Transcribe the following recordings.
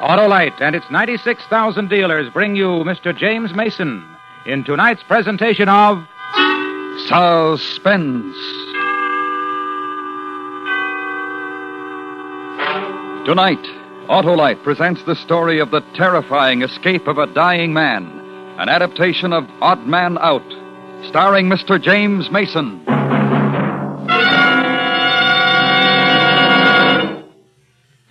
Autolite and its 96,000 dealers bring you Mr. James Mason in tonight's presentation of Suspense. Tonight, Autolite presents the story of the terrifying escape of a dying man, an adaptation of Odd Man Out, starring Mr. James Mason.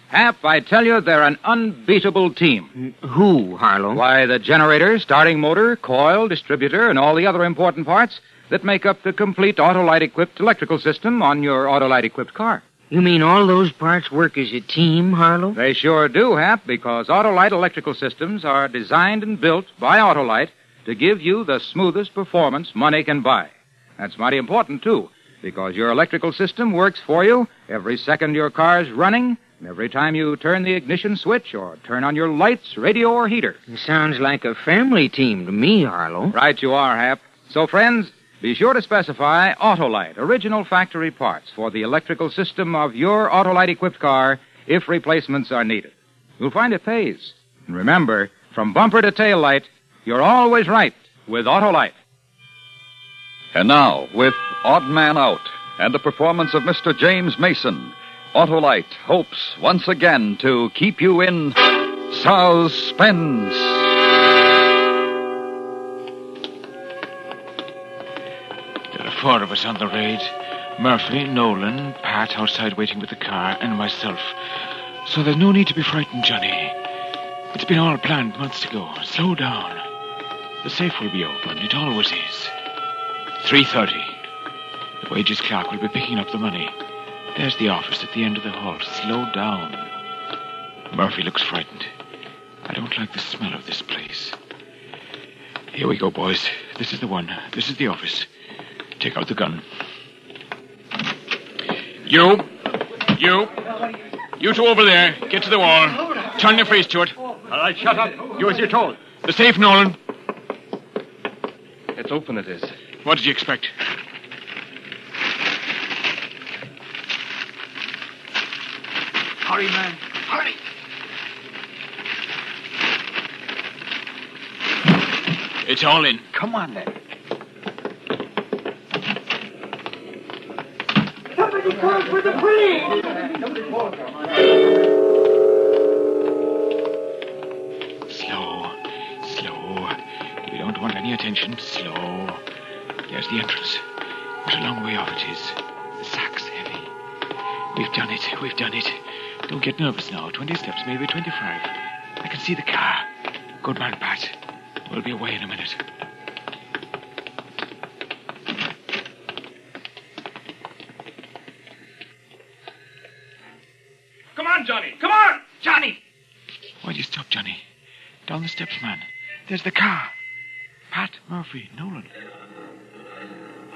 Hap. I tell you, they're an unbeatable team. Who, Harlow? Why, the generator, starting motor, coil, distributor, and all the other important parts that make up the complete Autolite equipped electrical system on your Autolite equipped car. You mean all those parts work as a team, Harlow? They sure do, Hap, because Autolite electrical systems are designed and built by Autolite to give you the smoothest performance money can buy. That's mighty important, too, because your electrical system works for you every second your car's running, and every time you turn the ignition switch or turn on your lights, radio, or heater. It sounds like a family team to me, Harlow. Right you are, Hap. So, friends, be sure to specify Autolite, original factory parts for the electrical system of your Autolite equipped car if replacements are needed. You'll find it pays. And remember, from bumper to tail light, you're always right with Autolite. And now, with Odd Man Out and the performance of Mr. James Mason, Autolite hopes once again to keep you in suspense. There are four of us on the raid. Murphy, Nolan, Pat outside waiting with the car, and myself. So there's no need to be frightened, Johnny. It's been all planned months ago. Slow down. The safe will be open. It always is. 3.30. The wages clerk will be picking up the money. There's the office at the end of the hall. Slow down. Murphy looks frightened. I don't like the smell of this place. Here we go, boys. This is the one. This is the office. Take out the gun. You. You. You two over there. Get to the wall. Turn your face to it. All right, shut up. Do as you're told. The safe, Nolan. It's open, it is. What did you expect? Hurry, man. Hurry. It's all in. Come on, then. Somebody call for the police! Slow. Slow. We don't want any attention. Slow. There's the entrance. What a long way off it is. The sack's heavy. We've done it. We've done it. Don't get nervous now. Twenty steps, maybe twenty-five. I can see the car. Good man, Pat. We'll be away in a minute. Come on, Johnny. Come on, Johnny. Why'd you stop, Johnny? Down the steps, man. There's the car. Pat, Murphy, Nolan.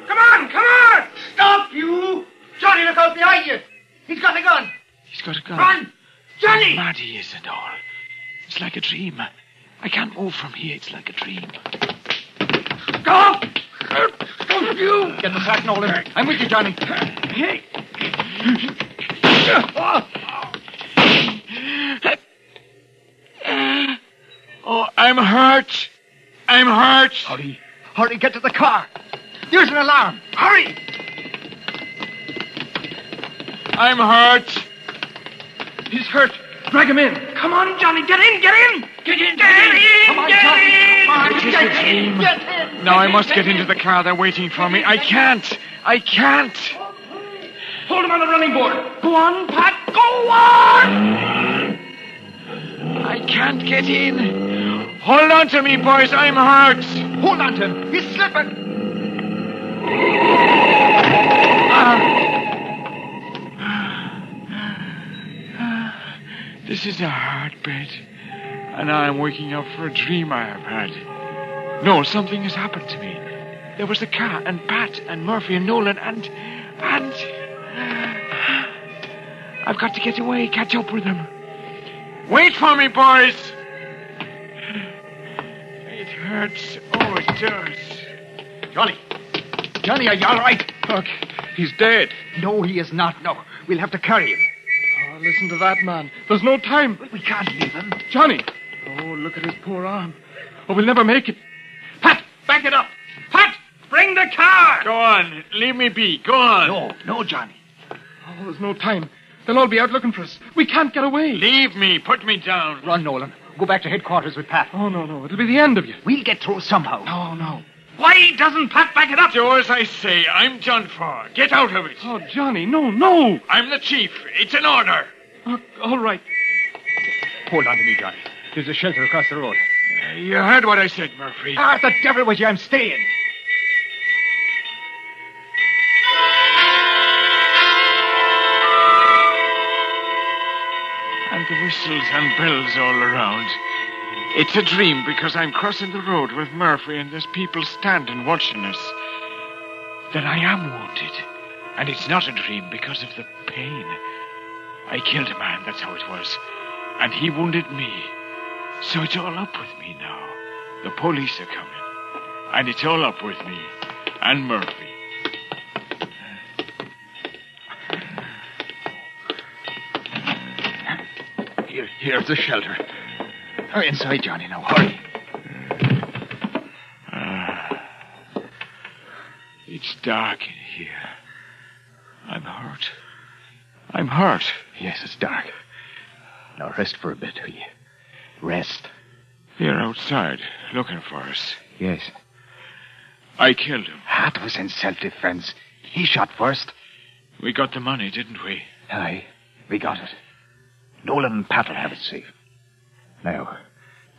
Come on, come on. Stop, you. Johnny, look out behind you. He's got a gun. He's got a gun. Run. Johnny. Mad he is and all. It's like a dream. I can't move from here. It's like a dream. Go. Don't you. Get the sack, Nolan. I'm with you, Johnny. Hey! Oh, I'm hurt. I'm hurt. Hurry. Hurry, get to the car. Use an alarm. Hurry. I'm hurt. He's hurt. Drag him in. Come on, Johnny. Get in, get in. Get in, get, in. Come on, Johnny. Come on, get in. Get in. Now I must get into the car. They're waiting for me. I can't. I can't. Hold him on the running board. Go on, Pat. Go on. I can't get in. Hold on to me, boys. I'm hurt. Hold on to him. He's slipping. Ah. This is a hard bed. And I'm waking up for a dream I have had. No, something has happened to me. There was the car, and Pat, and Murphy, and Nolan, and. and. I've got to get away, catch up with them. Wait for me, boys! It hurts. Oh, it does. Johnny. Johnny, are you all right? Look, he's dead. No, he is not. No. We'll have to carry him. Oh, listen to that man. There's no time. We can't leave him. Johnny. Oh, look at his poor arm. Oh, we'll never make it. Pat, back it up. Pat, bring the car. Go on. Leave me be. Go on. No, no, Johnny. Oh, there's no time. They'll all be out looking for us. We can't get away. Leave me. Put me down. Run, Nolan. Go back to headquarters with Pat. Oh, no, no. It'll be the end of you. We'll get through somehow. No, no. Why doesn't Pat back it up? Do as I say. I'm John for. Get out of it. Oh, Johnny, no, no. I'm the chief. It's an order. Oh, all right. Hold on to me, Johnny. There's a shelter across the road. You heard what I said, Murphy. Ah, the devil with you. I'm staying. And the whistles and bells all around. It's a dream because I'm crossing the road with Murphy and there's people standing watching us. Then I am wounded. And it's not a dream because of the pain. I killed a man, that's how it was. And he wounded me. So it's all up with me now. The police are coming. And it's all up with me. And Murphy. Here, here's the shelter. Hurry inside, Johnny. Now, hurry. Uh, it's dark in here. I'm hurt. I'm hurt. Yes, it's dark. Now, rest for a bit, will you? Rest. They're outside looking for us. Yes. I killed him. That was in self-defense. He shot first. We got the money, didn't we? Aye, we got it. Nolan and Pat will have it safe. Now,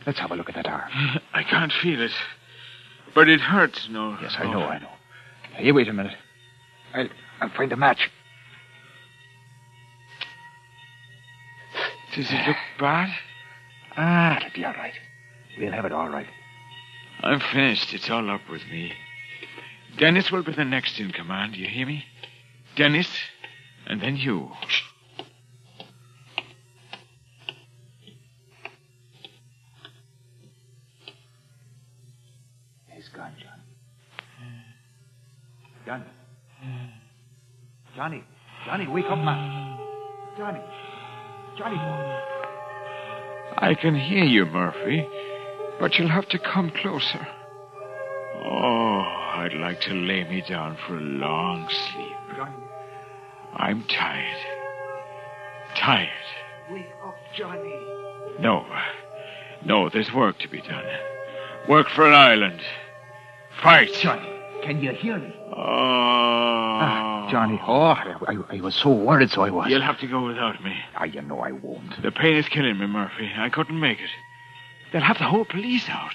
let's have a look at that arm. I can't feel it. But it hurts, no. Yes, I know, I know. Now, you wait a minute. I'll, I'll find a match. Does it look bad? Ah, it'll be all right. We'll have it all right. I'm finished. It's all up with me. Dennis will be the next in command, you hear me? Dennis, and then you. Gone, Johnny. Johnny. Johnny. Johnny, wake up, man. Johnny. Johnny, boy. I can hear you, Murphy, but you'll have to come closer. Oh, I'd like to lay me down for a long sleep. Johnny. I'm tired. Tired. Wake up, Johnny. No. No, there's work to be done. Work for an island. Fight. Johnny, can you hear me? Oh. Ah, Johnny. Oh, I, I was so worried, so I was. You'll have to go without me. Ah, you know I won't. The pain is killing me, Murphy. I couldn't make it. They'll have the whole police out.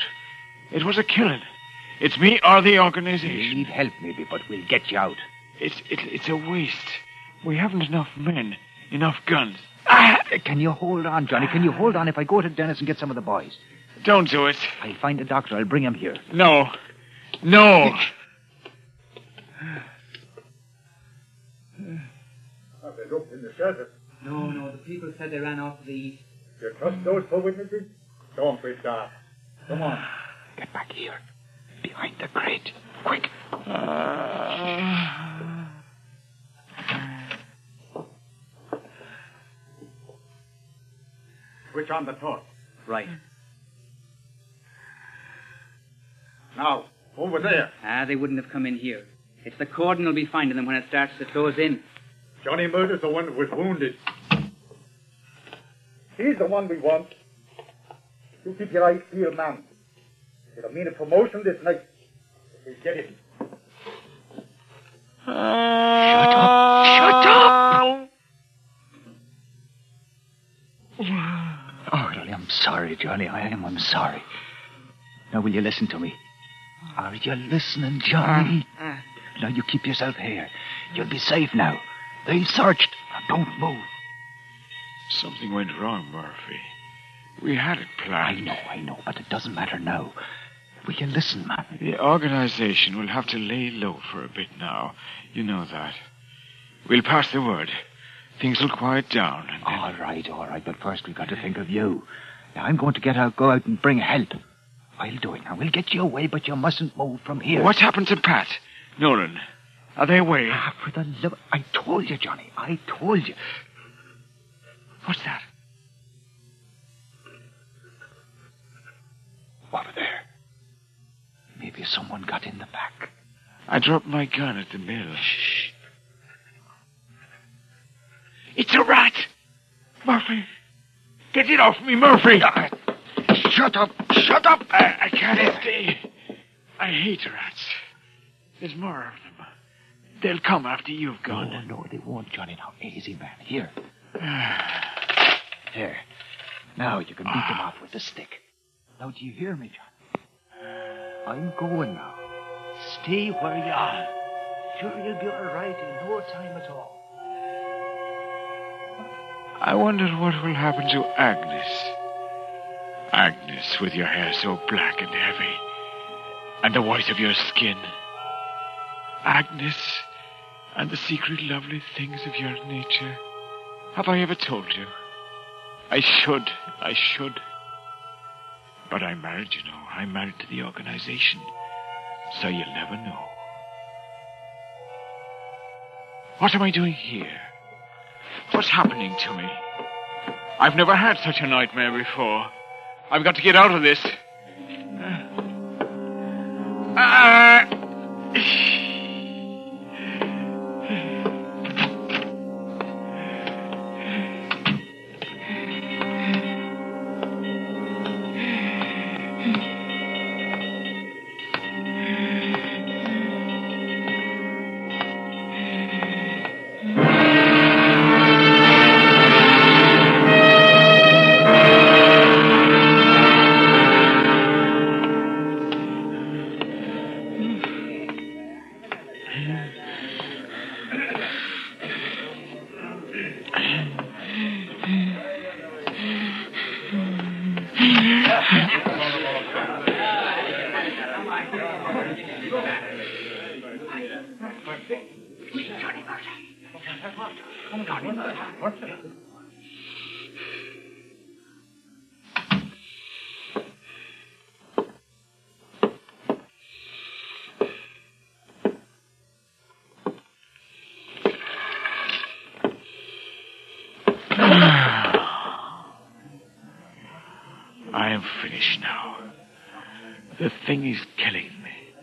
It was a killing. It's me or the organization. You need help, maybe, but we'll get you out. It's it, it's a waste. We haven't enough men, enough guns. Ah, can you hold on, Johnny? Can you hold on if I go to Dennis and get some of the boys? Don't do it. I'll find a doctor. I'll bring him here. No. No. Have they looked in the shelter? No, no, the people said they ran off to the east. You trust those four witnesses? Don't be daft. Come on. Get back here. Behind the crate. Quick. Switch on the torch. Right. Now, over there. Ah, they wouldn't have come in here. It's the cordon will be finding them when it starts to close in. Johnny Murder's the one that was wounded. He's the one we want. You keep your eyes peeled, man. It'll mean a promotion this night. If we get it. Shut up. Shut up. Oh, really, I'm sorry, Johnny. I am. I'm sorry. Now, will you listen to me? Are you listening, Johnny? Uh, uh. Now, you keep yourself here. You'll be safe now. They've searched. Now, don't move. Something went wrong, Murphy. We had it I planned. know, I know, but it doesn't matter now. Will you listen, man? The organization will have to lay low for a bit now. You know that. We'll pass the word. Things will quiet down. And then... All right, all right, but first we've got to think of you. Now, I'm going to get out, go out and bring help. I'll do it. Now, we'll get you away, but you mustn't move from here. What's happened to Pat? Nolan? Are they away? Ah, for the love... I told you, Johnny. I told you. What's that? Over there. Maybe someone got in the back. I dropped my gun at the mill. Shh. It's a rat! Murphy! Get it off me, Murphy! Shut up! Shut up! I, I can't stay. I hate rats. There's more of them. They'll come after you've gone. No, no, they won't, Johnny. Now, easy, man. Here. There. Now you can beat them ah. off with a stick. Now, do you hear me, John? I'm going now. Stay where you are. Sure, you'll be all right in no time at all. I wonder what will happen to Agnes. Agnes, with your hair so black and heavy, and the white of your skin. Agnes, and the secret lovely things of your nature. Have I ever told you? I should, I should. But I'm married, you know. I'm married to the organization. So you'll never know. What am I doing here? What's happening to me? I've never had such a nightmare before. I've got to get out of this. I am finished now. The thing is killing me.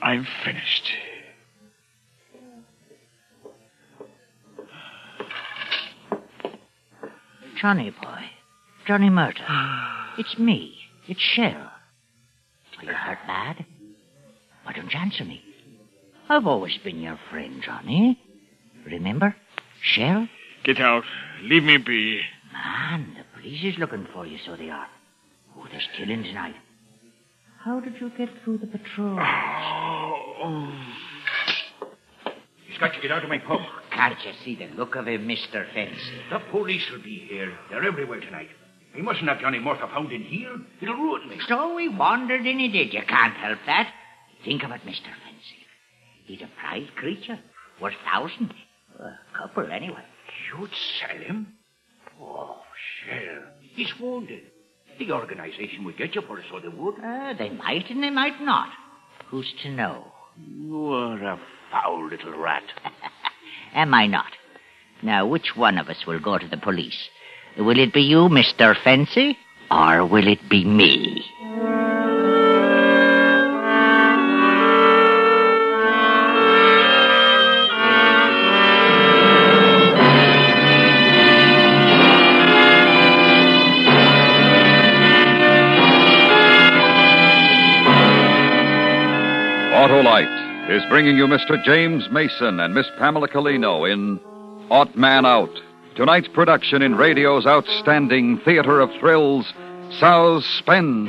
I'm finished. Johnny boy. Johnny Murder. it's me. It's Shell. Are you hurt bad? Why don't you answer me? I've always been your friend, Johnny. Remember? Shell? Get out. Leave me be. Man, the police is looking for you, so they are. Oh, there's killing tonight. How did you get through the patrol? Oh. He's got to get out of my pub. Can't you see the look of him, Mr. Fencie? The police will be here. They're everywhere tonight. We mustn't have Johnny Murphy found in here. It'll ruin me. So he wandered in, he did. You can't help that. Think of it, Mr. Fencie. He's a prize creature. Worth thousands. A couple, anyway. You'd sell him? Oh, Shell. He's wounded. The organization would get you for it, so they would. Uh, they might and they might not. Who's to know? You are a foul little rat. Am I not? Now, which one of us will go to the police? Will it be you, Mr. Fencie, or will it be me? Is bringing you Mr. James Mason and Miss Pamela Kellino in Odd Man Out. Tonight's production in radio's outstanding theater of thrills, Suspense.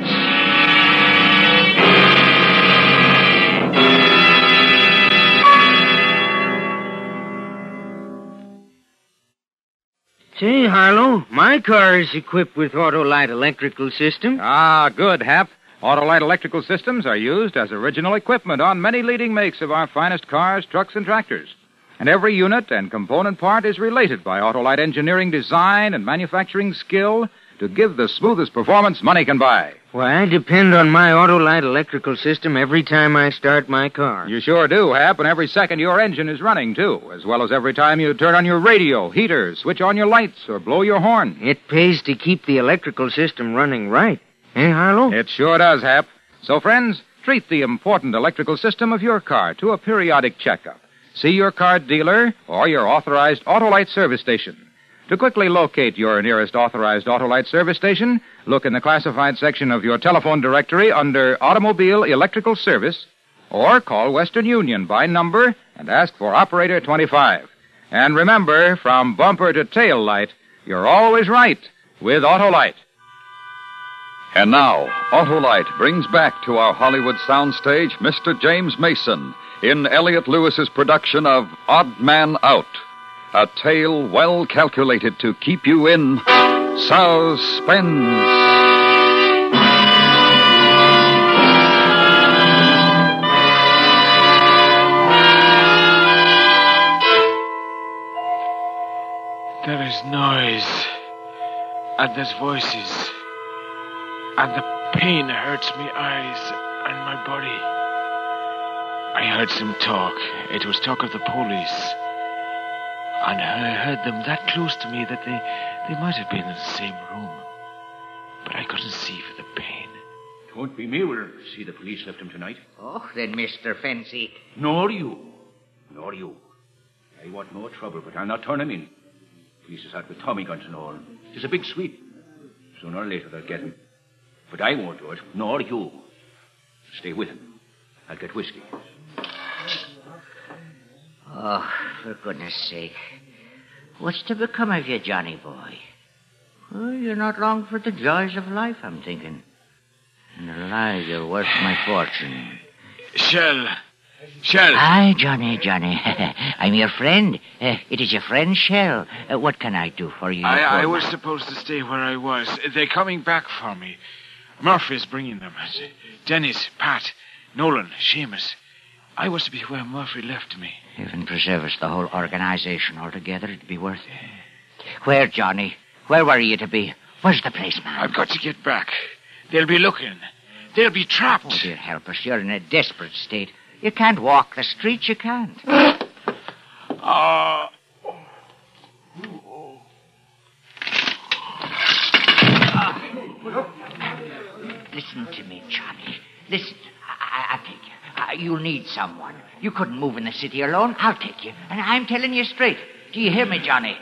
Say, Harlow, my car is equipped with Autolite electrical system. Ah, good, Hap. Autolite electrical systems are used as original equipment on many leading makes of our finest cars, trucks, and tractors. And every unit and component part is related by Autolite engineering design and manufacturing skill to give the smoothest performance money can buy. Why, I depend on my Autolite electrical system every time I start my car. You sure do, Hap, and every second your engine is running, too, as well as every time you turn on your radio, heater, switch on your lights, or blow your horn. It pays to keep the electrical system running right. Eh, Harlow? It sure does, Hap. So, friends, treat the important electrical system of your car to a periodic checkup. See your car dealer or your authorized Autolite service station. To quickly locate your nearest authorized Autolite service station, look in the classified section of your telephone directory under Automobile Electrical Service or call Western Union by number and ask for Operator 25. And remember, from bumper to tail light, you're always right with Autolite. And now, Autolite brings back to our Hollywood soundstage Mr. James Mason in Elliot Lewis's production of Odd Man Out, a tale well calculated to keep you in suspense. There is noise, and there's voices, and the pain hurts me eyes and my body. I heard some talk. It was talk of the police. And I heard them that close to me that they, they might have been in the same room. But I couldn't see for the pain. It Won't be me will see the police left him tonight. Oh, then, Mr. Fencie. Nor you. Nor you. I want no trouble, but I'll not turn him in. Police is out with Tommy guns and all. It's a big sweep. Sooner or later they'll get him. But I won't do it, nor you. Stay with him. I'll get whiskey. Oh, for goodness sake. What's to become of you, Johnny boy? Well, you're not long for the joys of life, I'm thinking. And alive, you're worth my fortune. Shell. Shell. Aye, Johnny, Johnny. I'm your friend. Uh, it is your friend Shell. Uh, what can I do for you? I, I was supposed to stay where I was. They're coming back for me. Murphy's bringing them. Dennis, Pat, Nolan, Seamus. I was to be where Murphy left me. Heaven preserve us, the whole organization altogether. It'd be worth it. Where, Johnny? Where were you to be? Where's the place, man? I've got to get back. They'll be looking. They'll be trapped. Oh, dear help us. You're in a desperate state. You can't walk the streets. You can't. Oh. Listen to me, Johnny. Listen. I, I, I'll take you. Uh, you'll need someone. You couldn't move in the city alone. I'll take you. And I'm telling you straight. Do you hear me, Johnny?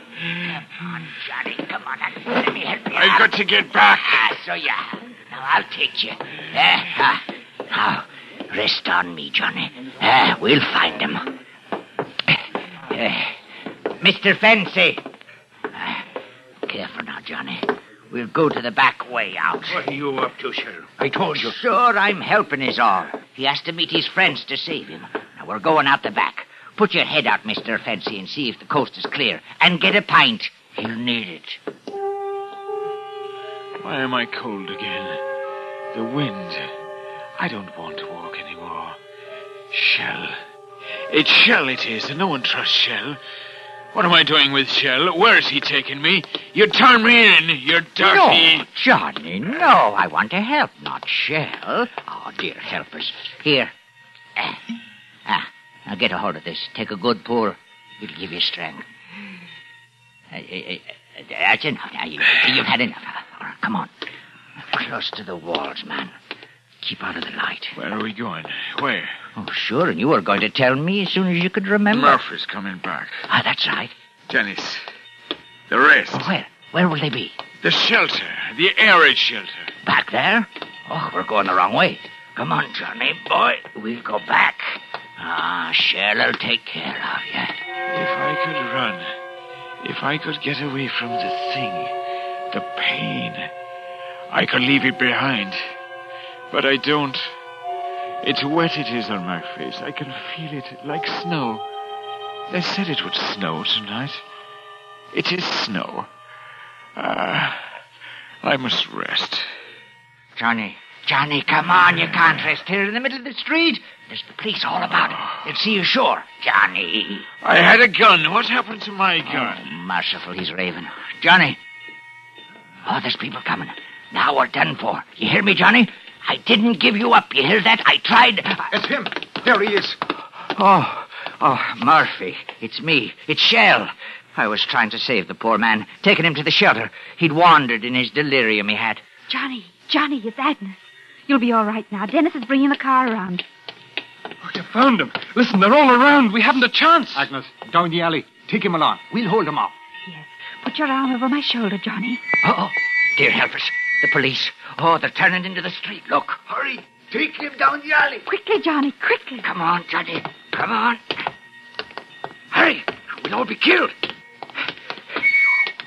Come on, Johnny. Come on. Let me help you. I've out. got to get back. Ah, so yeah. Now I'll take you. Eh, ah. Now, rest on me, Johnny. Ah, we'll find him. Eh, Mr. Fencie. Ah, careful now, Johnny. We'll go to the back way out. What are you up to, Sheriff? I told you. Sure, I'm helping is all. He has to meet his friends to save him. Now, we're going out the back. Put your head out, Mr. Fencie, and see if the coast is clear. And get a pint. You'll need it. Why am I cold again? The wind. I don't want to walk anymore. Shell. It's Shell it is, and no one trusts Shell. What am I doing with Shell? Where is he taking me? You turn me in, you dirty... No, Johnny, no. I want to help, not shell. Oh, dear, help us. Here. Ah, ah, now get a hold of this. Take a good pull. It'll give you strength. That's enough. Now, you, you've had enough. Right, come on. Close to the walls, man. Keep out of the light. Where are we going? Where? Oh, sure, and you were going to tell me as soon as you could remember. Murphy's coming back. Ah, that's right. Dennis. The rest. Where? Where will they be? The shelter. The air raid shelter. Back there? Oh, we're going the wrong way. Come on, Johnny, boy. We'll go back. Ah, Shell'll take care of you. If I could run. If I could get away from the thing. The pain. I could leave it behind. But I don't. It's wet it is on my face. I can feel it like snow. They said it would snow tonight. It is snow. Ah, I must rest. Johnny, Johnny, come on. You can't rest here in the middle of the street. There's the police all about. They'll see you sure. Johnny. I had a gun. What happened to my gun? Oh, merciful, he's raving. Johnny. Oh, there's people coming. Now we're done for. You hear me, Johnny? I didn't give you up. You hear that? I tried. It's him. There he is. Oh, oh, Murphy. It's me. It's Shell. I was trying to save the poor man, taking him to the shelter. He'd wandered in his delirium, he had. Johnny, Johnny, it's Agnes. You'll be all right now. Dennis is bringing the car around. Oh, you found him. Listen, they're all around. We haven't a chance. Agnes, down the alley. Take him along. We'll hold him off. Yes. Put your arm over my shoulder, Johnny. Oh, oh. dear help us. The police. Oh, they're turning into the street. Look. Hurry. Take him down the alley. Quickly, Johnny, quickly. Come on, Johnny. Come on. Hurry. We'll all be killed.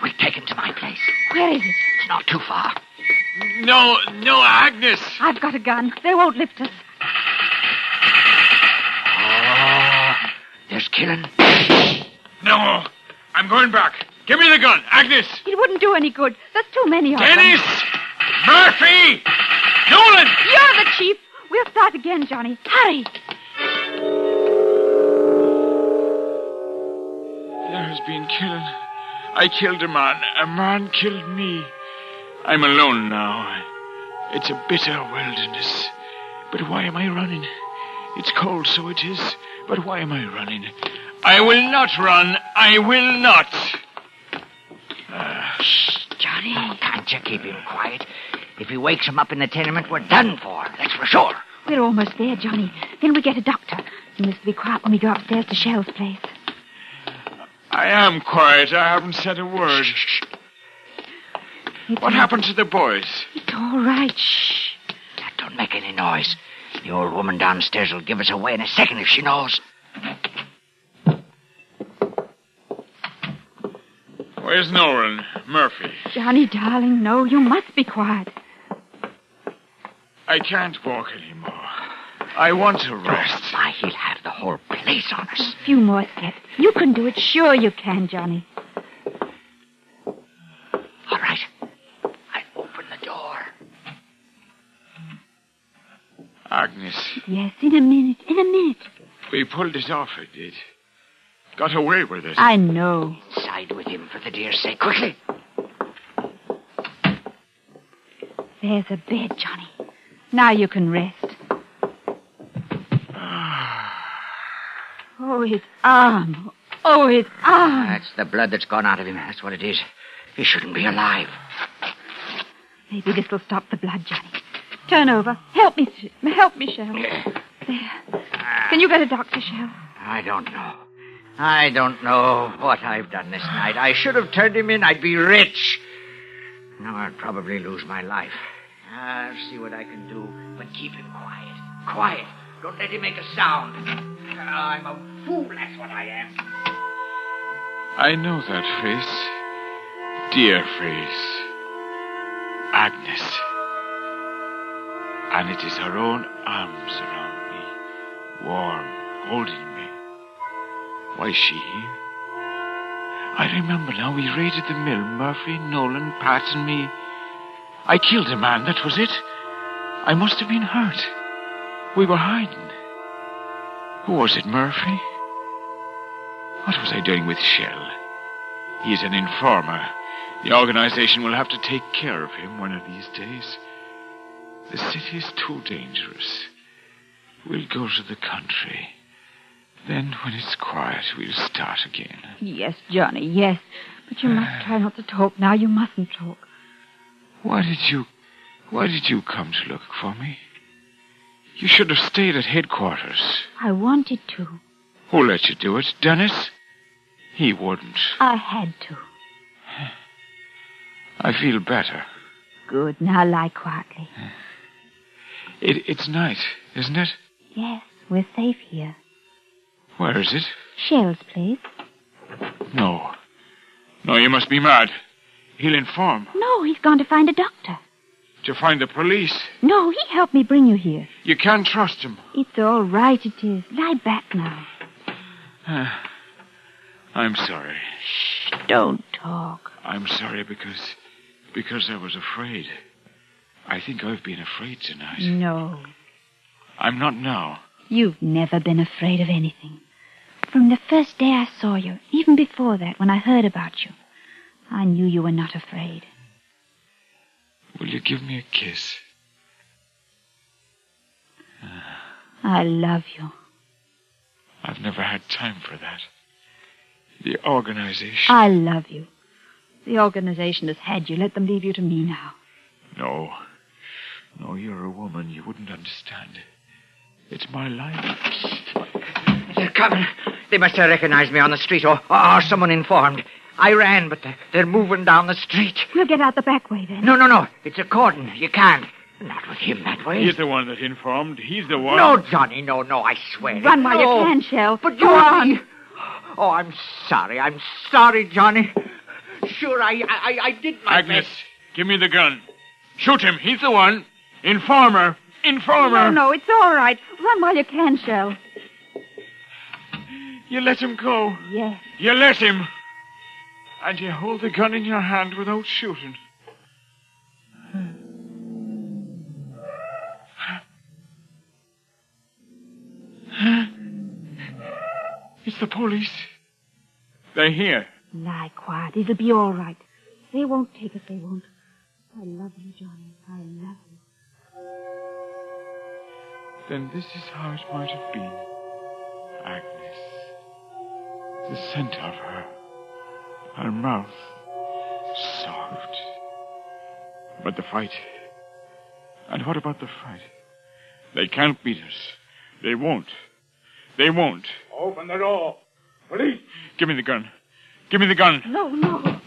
We'll take him to my place. Where is it? It's not too far. No, no, Agnes. I've got a gun. They won't lift us. Oh, there's killing. No, I'm going back. Give me the gun, Agnes. It wouldn't do any good. There's too many of Dennis! them. Murphy! Nolan! You're the chief. We'll start again, Johnny. Hurry. There has been killing. I killed a man. A man killed me. I'm alone now. It's a bitter wilderness. But why am I running? It's cold, so it is. But why am I running? I will not run. I will not. Shh, Johnny. Oh, can't you keep him quiet? If he wakes him up in the tenement, we're done for. That's for sure. We're almost there, Johnny. Then we get a doctor. You must be quiet when we go upstairs to Shell's place. I am quiet. I haven't said a word. It's What happened to the boys? It's all right. Shh. Don't make any noise. The old woman downstairs will give us away in a second if she knows. Where's Nolan? Murphy. Johnny, darling, no, you must be quiet. I can't walk anymore. I want to rest. Why, he'll have the whole place on us. A few more steps. You can do it. Sure you can, Johnny. All right. I open the door. Agnes, Yes, in a minute. In a minute. we pulled it off, I did. Got away with it. I know. Side with him, for the dear sake. Quickly. There's a bed, Johnny. Now you can rest. Oh, his arm. Oh, his arm. That's the blood that's gone out of him. That's what it is. He shouldn't be alive. Maybe this will stop the blood, Johnny. Turn over. Help me. Help me, Shell. There. Can you get a doctor, Shell? I don't know. I don't know what I've done this night. I should have turned him in. I'd be rich. Now I'd probably lose my life. I'll see what I can do, but keep him quiet. Quiet. Don't let him make a sound. I'm a fool, that's what I am. I know that face. Dear face. Agnes. And it is her own arms around me, warm, holding me. Why, she here? I remember now we raided the mill, Murphy, Nolan, Pat, and me. I killed a man, that was it. I must have been hurt. We were hiding. Who was it, Murphy? What was I doing with Shell? He's an informer. The organization will have to take care of him one of these days. The city is too dangerous. We'll go to the country. Then, when it's quiet, we'll start again. Yes, Johnny, yes. But you must try not to talk now. You mustn't talk. Why did you. Why did you come to look for me? You should have stayed at headquarters. I wanted to. Who let you do it? Dennis? He wouldn't. I had to. I feel better. Good. Now lie quietly. It, it's night, isn't it? Yes, we're safe here. Where is it? Shell's place. No. No, you must be mad. He'll inform. No, he's gone to find a doctor. To find the police. No, he helped me bring you here. You can't trust him. It's all right, it is. Lie back now. I'm sorry. Shh, don't talk. I'm sorry because. because I was afraid. I think I've been afraid tonight. No, I'm not now. you've never been afraid of anything. From the first day I saw you, even before that, when I heard about you, I knew you were not afraid. Will you give me a kiss? I love you. I've never had time for that. The organization. I love you. The organization has had you. Let them leave you to me now. No. No, you're a woman. You wouldn't understand. It's my life. They're coming. They must have recognized me on the street, or, or someone informed. I ran, but they're, they're moving down the street. We'll get out the back way then. No, no, no. It's a cordon. You can't. Not with him that way. He's the one that informed. He's the one. No, Johnny, no, no, I swear. Run while no. you can, Shell. But Go Johnny. on. Oh, I'm sorry. I'm sorry, Johnny. Sure, I, I, I did my Agnes, best. give me the gun. Shoot him. He's the one. Informer. Informer. No, no, it's all right. Run while you can, Shell. You let him go. Yes. You let him. And you hold the gun in your hand without shooting. It's the police. They're here. Lie quiet. It'll be all right. They won't take us. They won't. I love you, Johnny. I love you. Then this is how it might have been. Agnes. The scent of her. Her mouth. Soft. But the fight. And what about the fight? They can't beat us. They won't. They won't. Open the door. Police. Give me the gun. Give me the gun. No, no.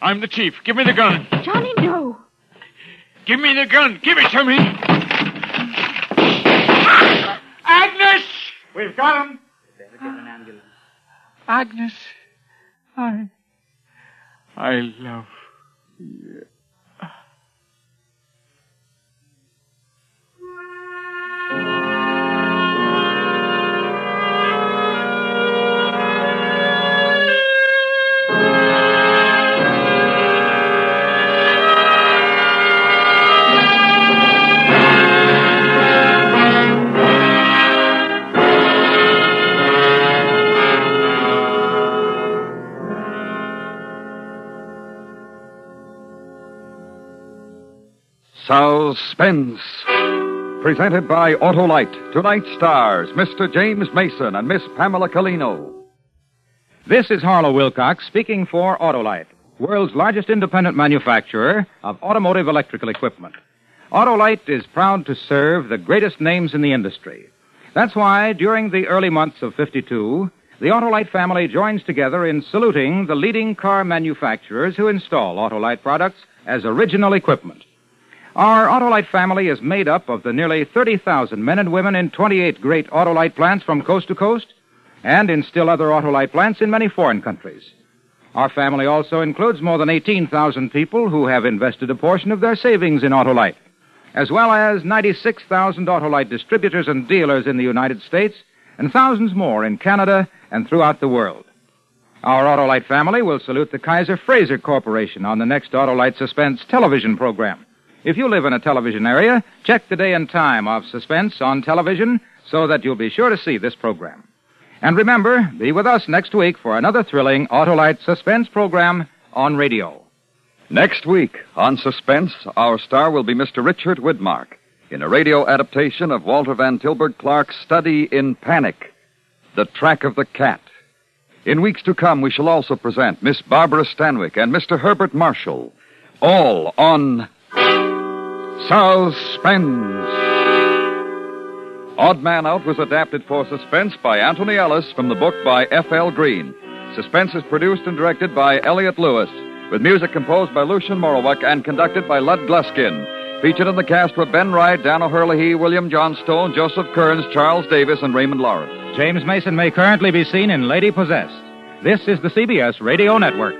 I'm the chief. Give me the gun. Johnny, no. Give me the gun. Give it to me. Agnes! We've got him. Better get an ambulance. Agnes. I. I love you. Suspense. Presented by Autolite. Tonight's stars, Mr. James Mason and Miss Pamela Kellino. This is Harlow Wilcox speaking for Autolite, world's largest independent manufacturer of automotive electrical equipment. Autolite is proud to serve the greatest names in the industry. That's why, during the early months of 52, the Autolite family joins together in saluting the leading car manufacturers who install Autolite products as original equipment. Our Autolite family is made up of the nearly 30,000 men and women in 28 great Autolite plants from coast to coast and in still other Autolite plants in many foreign countries. Our family also includes more than 18,000 people who have invested a portion of their savings in Autolite, as well as 96,000 Autolite distributors and dealers in the United States and thousands more in Canada and throughout the world. Our Autolite family will salute the Kaiser Frazer Corporation on the next Autolite Suspense television program. If you live in a television area, check the day and time of Suspense on television so that you'll be sure to see this program. And remember, be with us next week for another thrilling Autolite Suspense program on radio. Next week on Suspense, our star will be Mr. Richard Widmark in a radio adaptation of Walter Van Tilburg Clark's study in Panic, The Track of the Cat. In weeks to come, we shall also present Miss Barbara Stanwyck and Mr. Herbert Marshall, all on Suspense. Odd Man Out was adapted for Suspense by Anthony Ellis from the book by F.L. Green. Suspense is produced and directed by Elliot Lewis, with music composed by Lucien Moraweck and conducted by Lud Gluskin. Featured in the cast were Ben Wright, Dan O'Herlihy, William Johnstone, Joseph Kearns, Charles Davis, and Raymond Lawrence. James Mason may currently be seen in Lady Possessed. This is the CBS Radio Network.